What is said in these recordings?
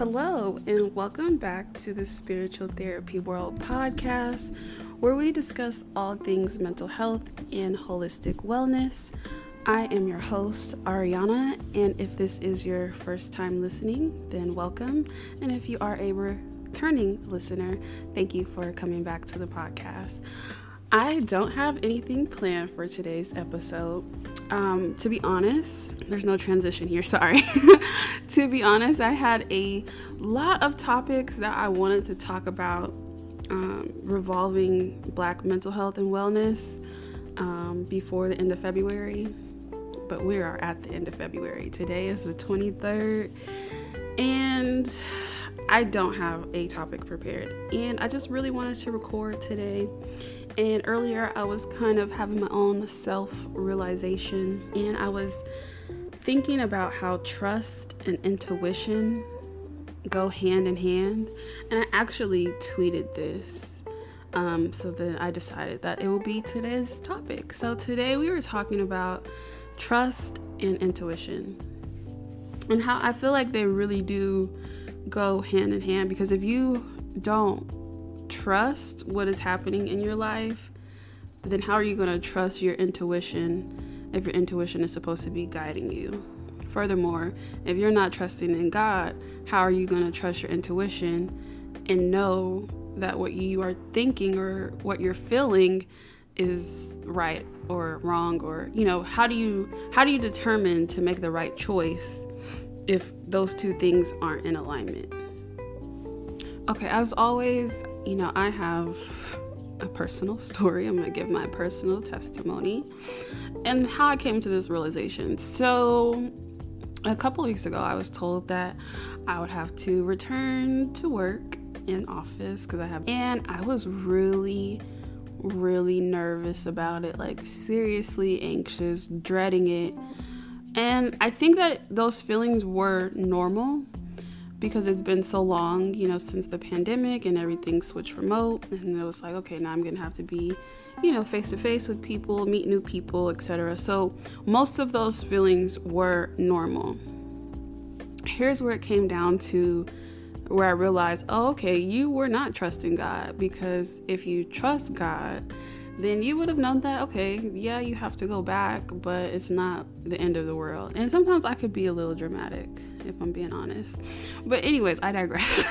Hello, and welcome back to the Spiritual Therapy World podcast, where we discuss all things mental health and holistic wellness. I am your host, Arrianna, and if this is your first time listening, then welcome. And if you are a returning listener, thank you for coming back to the podcast. I don't have anything planned for today's episode. Um, to be honest, there's no transition here, sorry. to be honest, I had a lot of topics that I wanted to talk about um, revolving black mental health and wellness um, before the end of February. But we are at the end of February. Today is the 23rd, and I don't have a topic prepared. And I just really wanted to record today and earlier, I was kind of having my own self realization, and I was thinking about how trust and intuition go hand in hand. And I actually tweeted this. Um, so then I decided that it will be today's topic. So today we were talking about trust and intuition and how I feel like they really do go hand in hand because if you don't trust what is happening in your life, then how are you going to trust your intuition if your intuition is supposed to be guiding you? Furthermore, if you're not trusting in God, how are you going to trust your intuition and know that what you are thinking or what you're feeling is right or wrong or you know how do you how do you determine to make the right choice if those two things aren't in alignment Okay, as always, you know, I have a personal story. I'm going to give my personal testimony and how I came to this realization. So, a couple weeks ago, I was told that I would have to return to work in office because I have, and I was really, really nervous about it like, seriously anxious, dreading it. And I think that those feelings were normal because it's been so long, you know, since the pandemic and everything switched remote. And it was like, okay, now I'm going to have to be, you know, face to face with people, meet new people, etc. So most of those feelings were normal. Here's where it came down to where I realized, oh, okay, you were not trusting God because if you trust God, then you would have known that, okay, yeah, you have to go back, but it's not the end of the world. And sometimes I could be a little dramatic, if I'm being honest. But, anyways, I digress.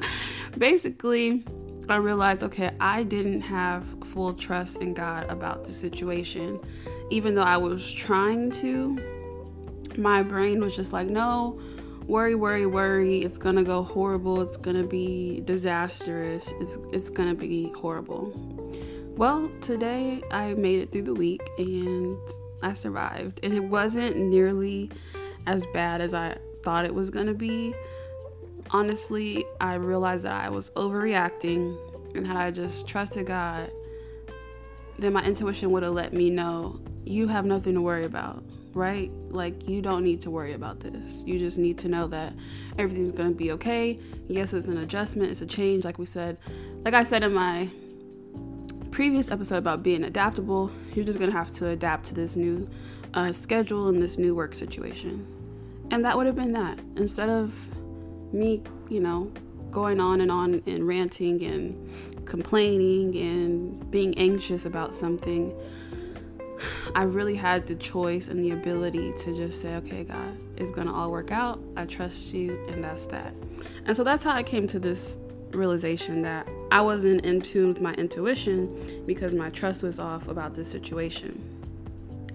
Basically, I realized, okay, I didn't have full trust in God about the situation. Even though I was trying to, my brain was just like, no, worry, worry, worry. It's gonna go horrible. It's gonna be disastrous. It's, it's gonna be horrible. Well, today I made it through the week and I survived. And it wasn't nearly as bad as I thought it was gonna be. Honestly, I realized that I was overreacting and had I just trusted God, then my intuition would have let me know you have nothing to worry about, right? Like, you don't need to worry about this. You just need to know that everything's gonna be okay. Yes, it's an adjustment, it's a change, like we said. Like I said in my previous episode about being adaptable, you're just gonna have to adapt to this new uh, schedule and this new work situation. And that would have been that. Instead of me, you know, going on and on and ranting and complaining and being anxious about something, I really had the choice and the ability to just say, okay, God, it's gonna all work out. I trust you, and that's that. And so that's how I came to this realization that I wasn't in tune with my intuition because my trust was off about this situation.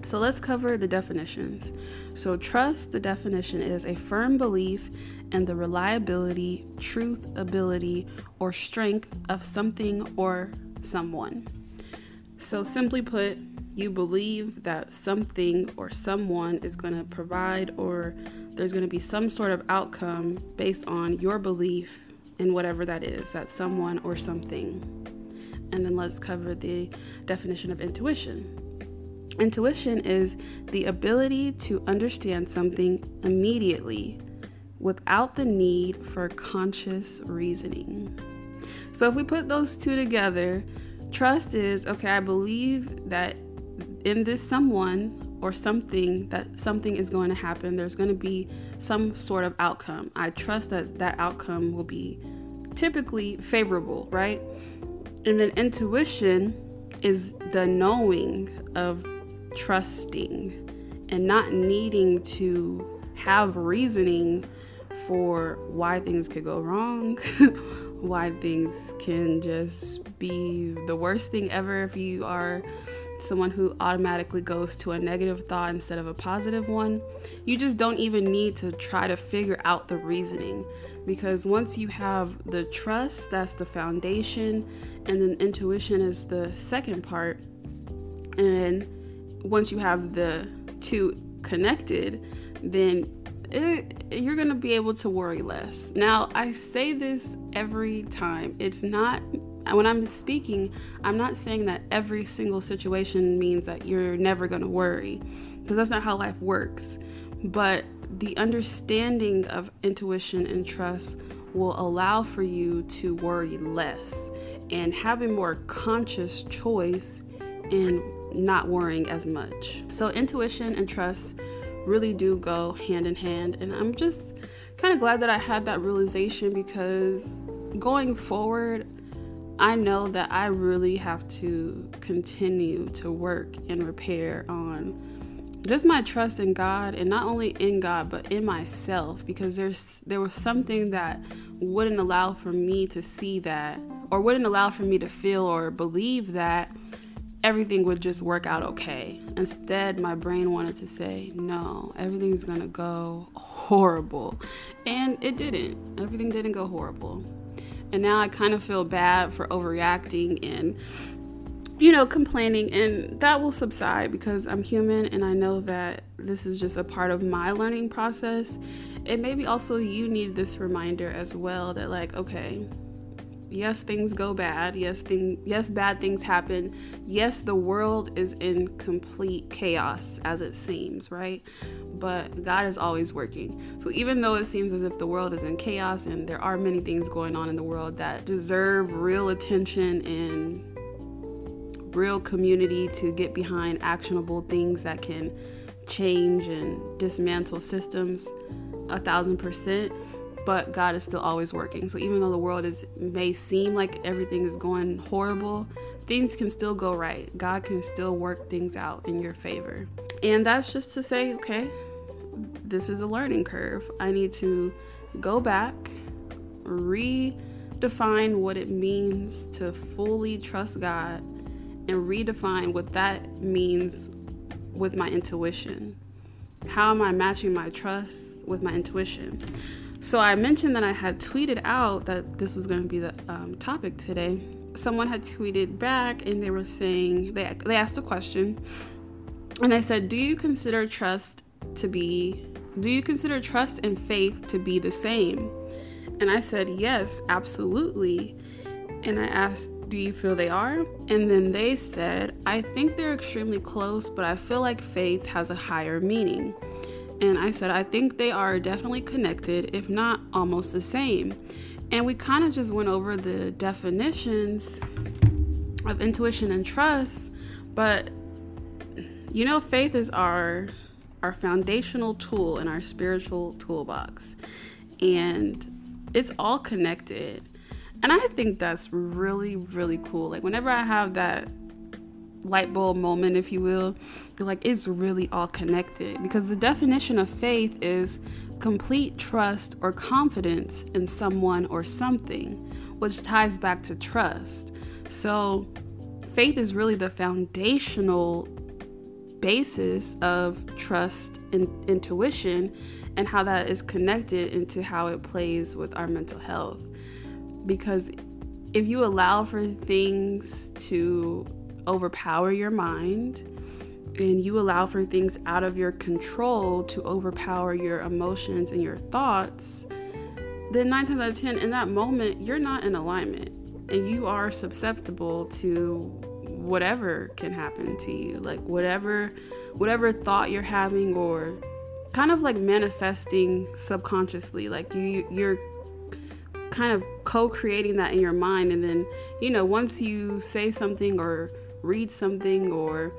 So let's cover the definitions. So, trust, the definition is a firm belief in the reliability, truth, ability, or strength of something or someone. So, simply put, you believe that something or someone is going to provide or there's going to be some sort of outcome based on your belief in whatever that is, that someone or something. And then let's cover the definition of intuition. Intuition is the ability to understand something immediately without the need for conscious reasoning. So if we put those two together, trust is okay, I believe that in this someone or something that something is going to happen. There's going to be some sort of outcome. I trust that that outcome will be typically favorable, right? And then intuition is the knowing of trusting and not needing to have reasoning for why things could go wrong, why things can just be the worst thing ever if you are someone who automatically goes to a negative thought instead of a positive one. You just don't even need to try to figure out the reasoning because once you have the trust, that's the foundation, and then intuition is the second part. And once you have the two connected, then it, you're going to be able to worry less. Now, I say this every time. It's not, when I'm speaking, I'm not saying that every single situation means that you're never going to worry, because that's not how life works. But the understanding of intuition and trust will allow for you to worry less and have a more conscious choice in not worrying as much. So, intuition and trust really do go hand in hand, and I'm just kind of glad that I had that realization because going forward, I know that I really have to continue to work and repair on just my trust in God and not only in God but in myself because there's there was something that wouldn't allow for me to see that or wouldn't allow for me to feel or believe that everything would just work out okay. Instead, my brain wanted to say, "No, everything's going to go horrible." And it didn't. Everything didn't go horrible. And now I kind of feel bad for overreacting and you know, complaining, and that will subside because I'm human and I know that this is just a part of my learning process. And maybe also you need this reminder as well that, like, okay, yes, things go bad. Yes, thing, yes, bad things happen. Yes, the world is in complete chaos as it seems, right? But God is always working. So even though it seems as if the world is in chaos and there are many things going on in the world that deserve real attention and real community to get behind actionable things that can change and dismantle systems a thousand percent but god is still always working so even though the world is may seem like everything is going horrible things can still go right god can still work things out in your favor and that's just to say okay this is a learning curve i need to go back redefine what it means to fully trust god and redefine what that means with my intuition. How am I matching my trust with my intuition? So I mentioned that I had tweeted out that this was going to be the um, topic today. Someone had tweeted back and they were saying they they asked a question, and they said, "Do you consider trust to be? Do you consider trust and faith to be the same?" And I said, "Yes, absolutely." And I asked, do you feel they are? And then they said, I think they're extremely close, but I feel like faith has a higher meaning. And I said, I think they are definitely connected, if not almost the same. And we kind of just went over the definitions of intuition and trust, but you know, faith is our our foundational tool in our spiritual toolbox. And it's all connected. And I think that's really, really cool. Like, whenever I have that light bulb moment, if you will, like it's really all connected because the definition of faith is complete trust or confidence in someone or something, which ties back to trust. So, faith is really the foundational basis of trust and intuition and how that is connected into how it plays with our mental health because if you allow for things to overpower your mind and you allow for things out of your control to overpower your emotions and your thoughts, then nine times out of ten, in that moment, you're not in alignment and you are susceptible to whatever can happen to you. Like whatever whatever thought you're having or kind of like manifesting subconsciously. Like you you're kind of co-creating that in your mind and then you know once you say something or read something or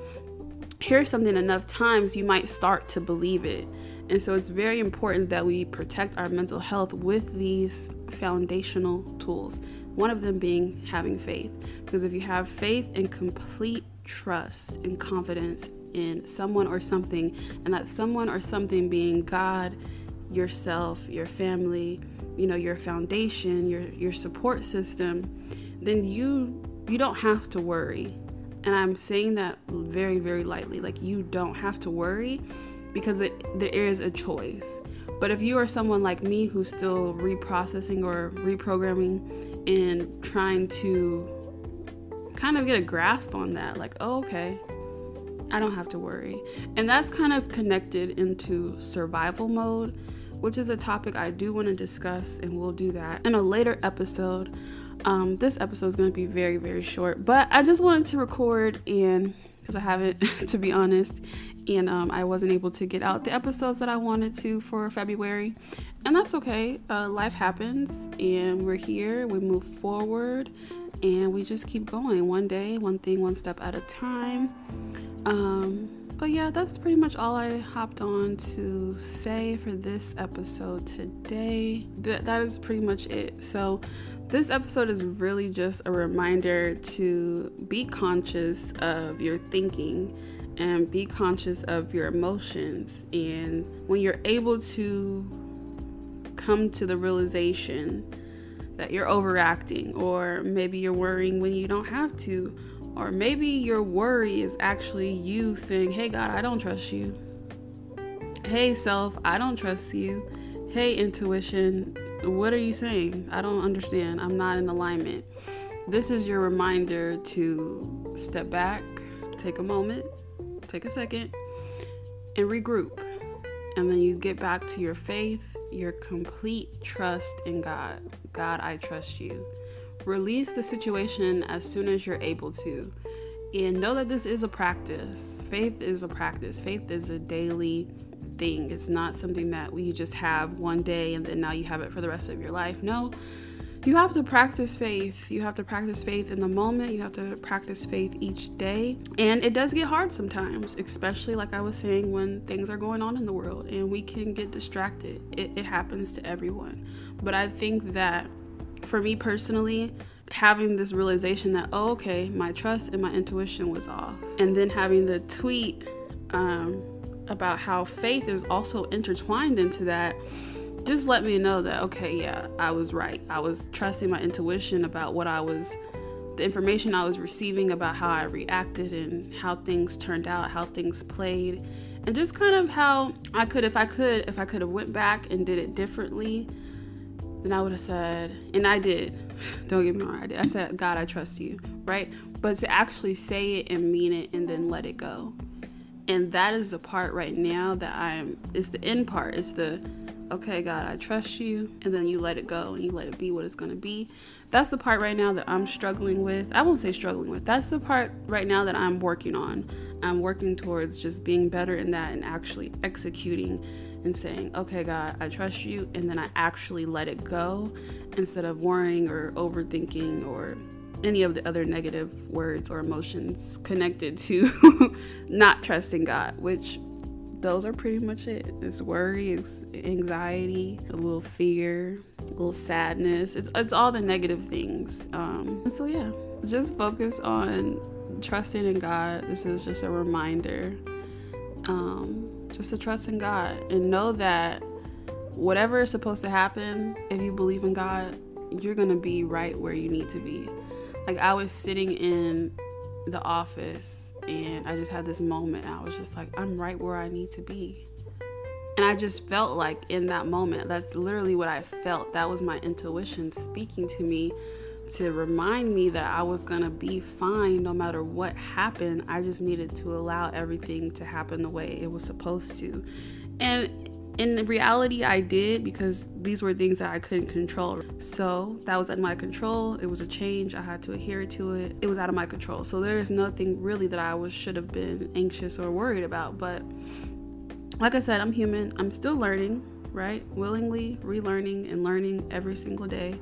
hear something enough times, you might start to believe it. And so it's very important that we protect our mental health with these foundational tools. One of them being having faith. Because if you have faith and complete trust and confidence in someone or something, and that someone or something being God, yourself, your family, you know, your foundation, your your support system, then you you don't have to worry. And I'm saying that very very lightly. Like you don't have to worry because it, there is a choice. But if you are someone like me who's still reprocessing or reprogramming and trying to kind of get a grasp on that, like, oh, okay, I don't have to worry. And that's kind of connected into survival mode, which is a topic I do want to discuss, and we'll do that in a later episode. Um, this episode is going to be very, very short, but I just wanted to record and because I haven't, to be honest. And um, I wasn't able to get out the episodes that I wanted to for February. And that's okay. Uh, life happens, and we're here. We move forward, and we just keep going one day, one thing, one step at a time. Um, but yeah, that's pretty much all I hopped on to say for this episode today. That, that is pretty much it. So, this episode is really just a reminder to be conscious of your thinking and be conscious of your emotions. And when you're able to come to the realization that you're overacting, or maybe you're worrying when you don't have to, or maybe your worry is actually you saying, Hey, God, I don't trust you. Hey, self, I don't trust you. Hey, intuition, what are you saying? I don't understand. I'm not in alignment. This is your reminder to step back, take a moment, take a second, and regroup. And then you get back to your faith, your complete trust in God. God, I trust you. Release the situation as soon as you're able to. And know that this is a practice. Faith is a practice. Faith is a daily thing. It's not something that we just have one day and then now you have it for the rest of your life. No, you have to practice faith. You have to practice faith in the moment. You have to practice faith each day. And it does get hard sometimes, especially like I was saying, when things are going on in the world and we can get distracted. It, it happens to everyone. But I think that for me personally, having this realization that, oh, okay, my trust and my intuition was off. And then having the tweet, um, about how faith is also intertwined into that just let me know that okay yeah i was right. I was trusting my intuition about what i was the information i was receiving about how i reacted and how things turned out how things played and just kind of how i could if i could if i could have went back and did it differently then i would have said and i did. Don't get me wrong i did. I said god i trust you right? But to actually say it and mean it and then let it go and that is the part right now that I'm, it's the end part. It's the, okay, God, I trust you. And then you let it go and you let it be what it's going to be. That's the part right now that I'm struggling with. I won't say struggling with. That's the part right now that I'm working on. I'm working towards just being better in that and actually executing and saying, okay, God, I trust you. And then I actually let it go instead of worrying or overthinking or any of the other negative words or emotions connected to not trusting God, which those are pretty much it. It's worry, it's anxiety, a little fear, a little sadness. It's, it's all the negative things. Um, so, yeah, just focus on trusting in God. This is just a reminder um, just to trust in God and know that whatever is supposed to happen, if you believe in God, you're going to be right where you need to be. Like I was sitting in the office and I just had this moment. I was just like, I'm right where I need to be. And I just felt like in that moment, that's literally what I felt. That was my intuition speaking to me to remind me that I was going to be fine no matter what happened. I just needed to allow everything to happen the way it was supposed to. And in reality, I did because these were things that I couldn't control. So that was of my control. It was a change. I had to adhere to it. It was out of my control. So there is nothing really that I was should have been anxious or worried about. But like I said, I'm human. I'm still learning, right? Willingly relearning and learning every single day.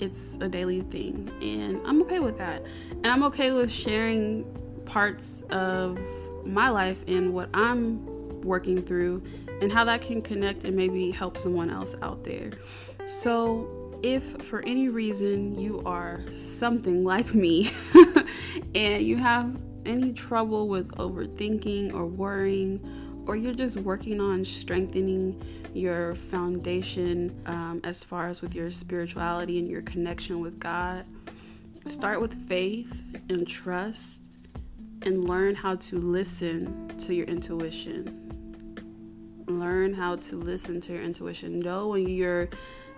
It's a daily thing, and I'm okay with that. And I'm okay with sharing parts of my life and what I'm working through and how that can connect and maybe help someone else out there. So, if for any reason you are something like me and you have any trouble with overthinking or worrying, or you're just working on strengthening your foundation um, as far as with your spirituality and your connection with God, start with faith and trust and learn how to listen to your intuition. Learn how to listen to your intuition. Know when you're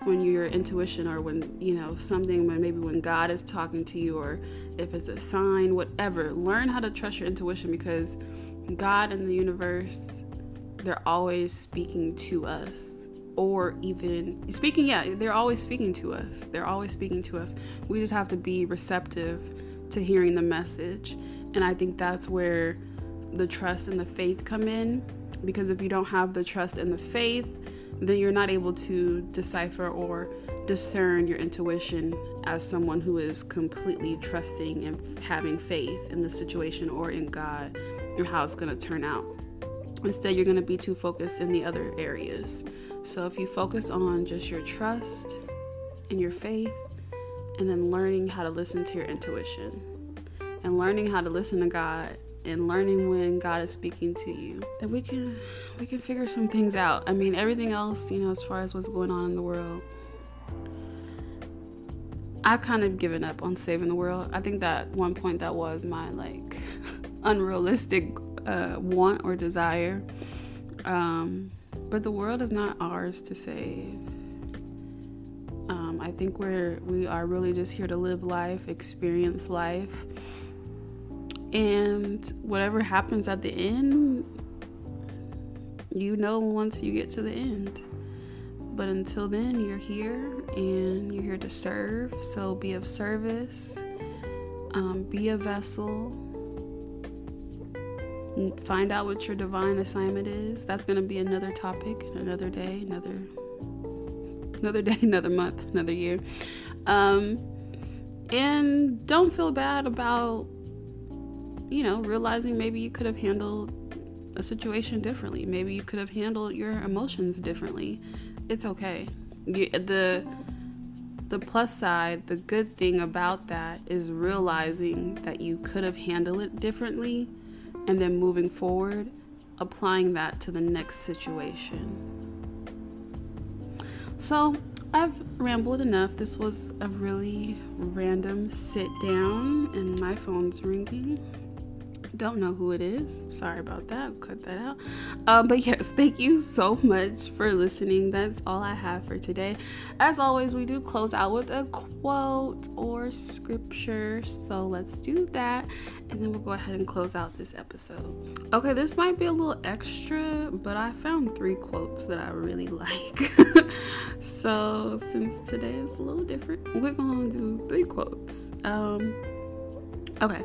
when your intuition or when you know something when maybe when God is talking to you or if it's a sign whatever. Learn how to trust your intuition because God and the universe they're always speaking to us or even speaking yeah they're always speaking to us. They're always speaking to us. We just have to be receptive to hearing the message. And I think that's where the trust and the faith come in because if you don't have the trust and the faith then you're not able to decipher or discern your intuition as someone who is completely trusting and having faith in the situation or in God and how it's going to turn out. Instead, you're going to be too focused in the other areas. So, if you focus on just your trust and your faith, and then learning how to listen to your intuition and learning how to listen to God and learning when God is speaking to you, then we can we can figure some things out. I mean, everything else, you know, as far as what's going on in the world, I've kind of given up on saving the world. I think that one point that was my like unrealistic uh, want or desire. Um, but the world is not ours to save. Um, I think we're we are really just here to live life, experience life, and whatever happens at the end, you know once you get to the end. But until then, you're here and you're here to serve. So be of service, um, be a vessel. Find out what your divine assignment is. That's going to be another topic, another day, another another day, another month, another year. Um, and don't feel bad about you know, realizing maybe you could have handled a situation differently. Maybe you could have handled your emotions differently. It's okay. You, the the plus side, the good thing about that is realizing that you could have handled it differently and then moving forward, applying that to the next situation. So, I've rambled enough. This was a really random sit down, and my phone's ringing. Don't know who it is. Sorry about that. Cut that out. Um, but yes, thank you so much for listening. That's all I have for today. As always, we do close out with a quote or scripture. So let's do that. And then we'll go ahead and close out this episode. Okay, this might be a little extra, but I found three quotes that I really like. so since today is a little different, we're going to do three quotes. Um, okay.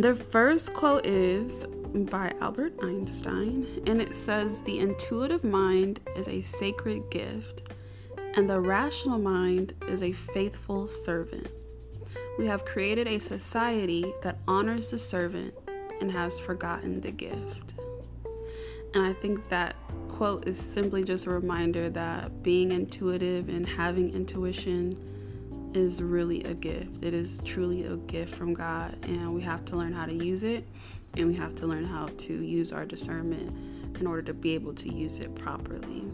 The first quote is by Albert Einstein, and it says, The intuitive mind is a sacred gift, and the rational mind is a faithful servant. We have created a society that honors the servant and has forgotten the gift. And I think that quote is simply just a reminder that being intuitive and having intuition is really a gift. It is truly a gift from God, and we have to learn how to use it, and we have to learn how to use our discernment in order to be able to use it properly.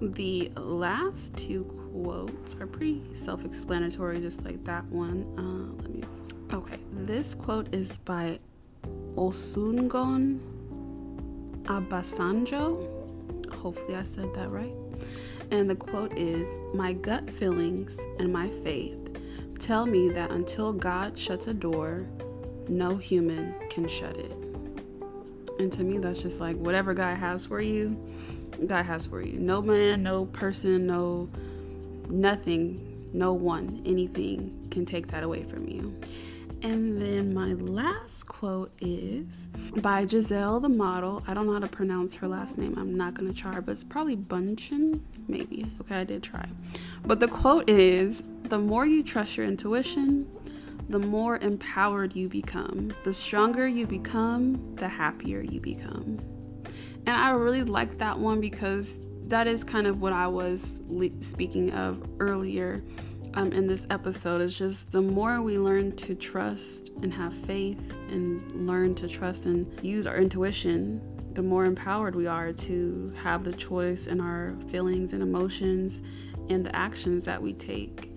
The last two quotes are pretty self explanatory, just like that one. Uh, let me. Okay, this quote is by Olusegun Obasanjo. Hopefully, I said that right. And the quote is My gut feelings and my faith tell me that until God shuts a door, no human can shut it. And to me, that's just like whatever God has for you, God has for you. No man, no person, no nothing, no one, anything can take that away from you. And then my last quote is by Giselle the model. I don't know how to pronounce her last name. I'm not going to try, but it's probably Bündchen. Maybe. Okay, I did try. But the quote is The more you trust your intuition, the more empowered you become. The stronger you become, the happier you become. And I really like that one because that is kind of what I was le- speaking of earlier um, in this episode. Is just the more we learn to trust and have faith and learn to trust and use our intuition, the more empowered we are to have the choice in our feelings and emotions and the actions that we take.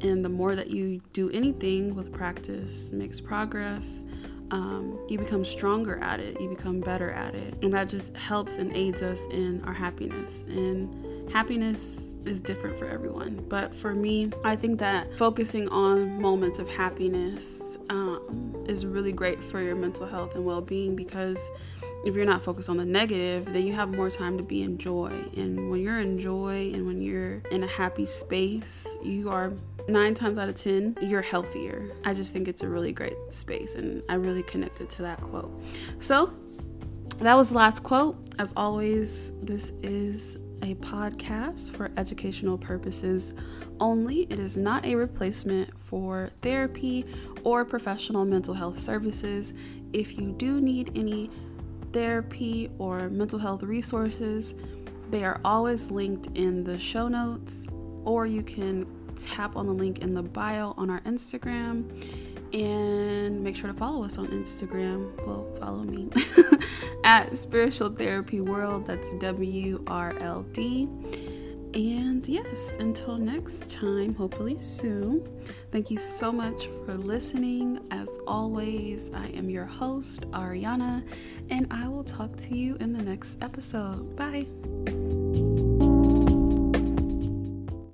And the more that you do anything with practice makes progress, um, you become stronger at it, you become better at it. And that just helps and aids us in our happiness. And happiness is different for everyone. But for me, I think that focusing on moments of happiness um, is really great for your mental health and well being because if you're not focused on the negative, then you have more time to be in joy. And when you're in joy and when you're in a happy space, you are nine times out of ten, you're healthier. I just think it's a really great space, and I really connected to that quote. So, that was the last quote. As always, this is a podcast for educational purposes only. It is not a replacement for therapy or professional mental health services. If you do need any therapy or mental health resources, they are always linked in the show notes, or you can tap on the link in the bio on our Instagram and make sure to follow us on Instagram. Well, follow me at Spiritual Therapy World. That's W R L D. And yes, until next time, hopefully soon. Thank you so much for listening. As always, I am your host, Arrianna, and I will talk to you in the next episode. Bye.